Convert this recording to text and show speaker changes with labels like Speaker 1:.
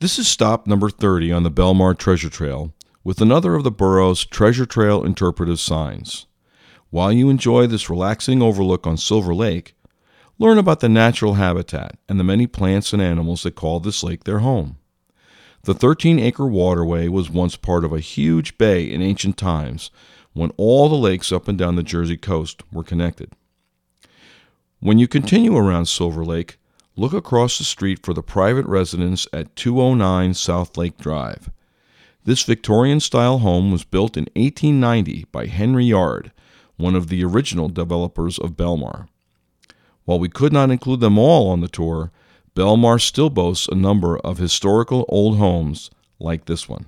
Speaker 1: This is stop number 30 on the Belmar Treasure Trail with another of the borough's Treasure Trail interpretive signs. While you enjoy this relaxing overlook on Silver Lake, learn about the natural habitat and the many plants and animals that call this lake their home. The 13 acre waterway was once part of a huge bay in ancient times when all the lakes up and down the Jersey coast were connected. When you continue around Silver Lake, look across the street for the private residence at 209 South Lake Drive. This Victorian style home was built in 1890 by Henry Yard, one of the original developers of Belmar. While we could not include them all on the tour, Belmar still boasts a number of historical old homes like this one.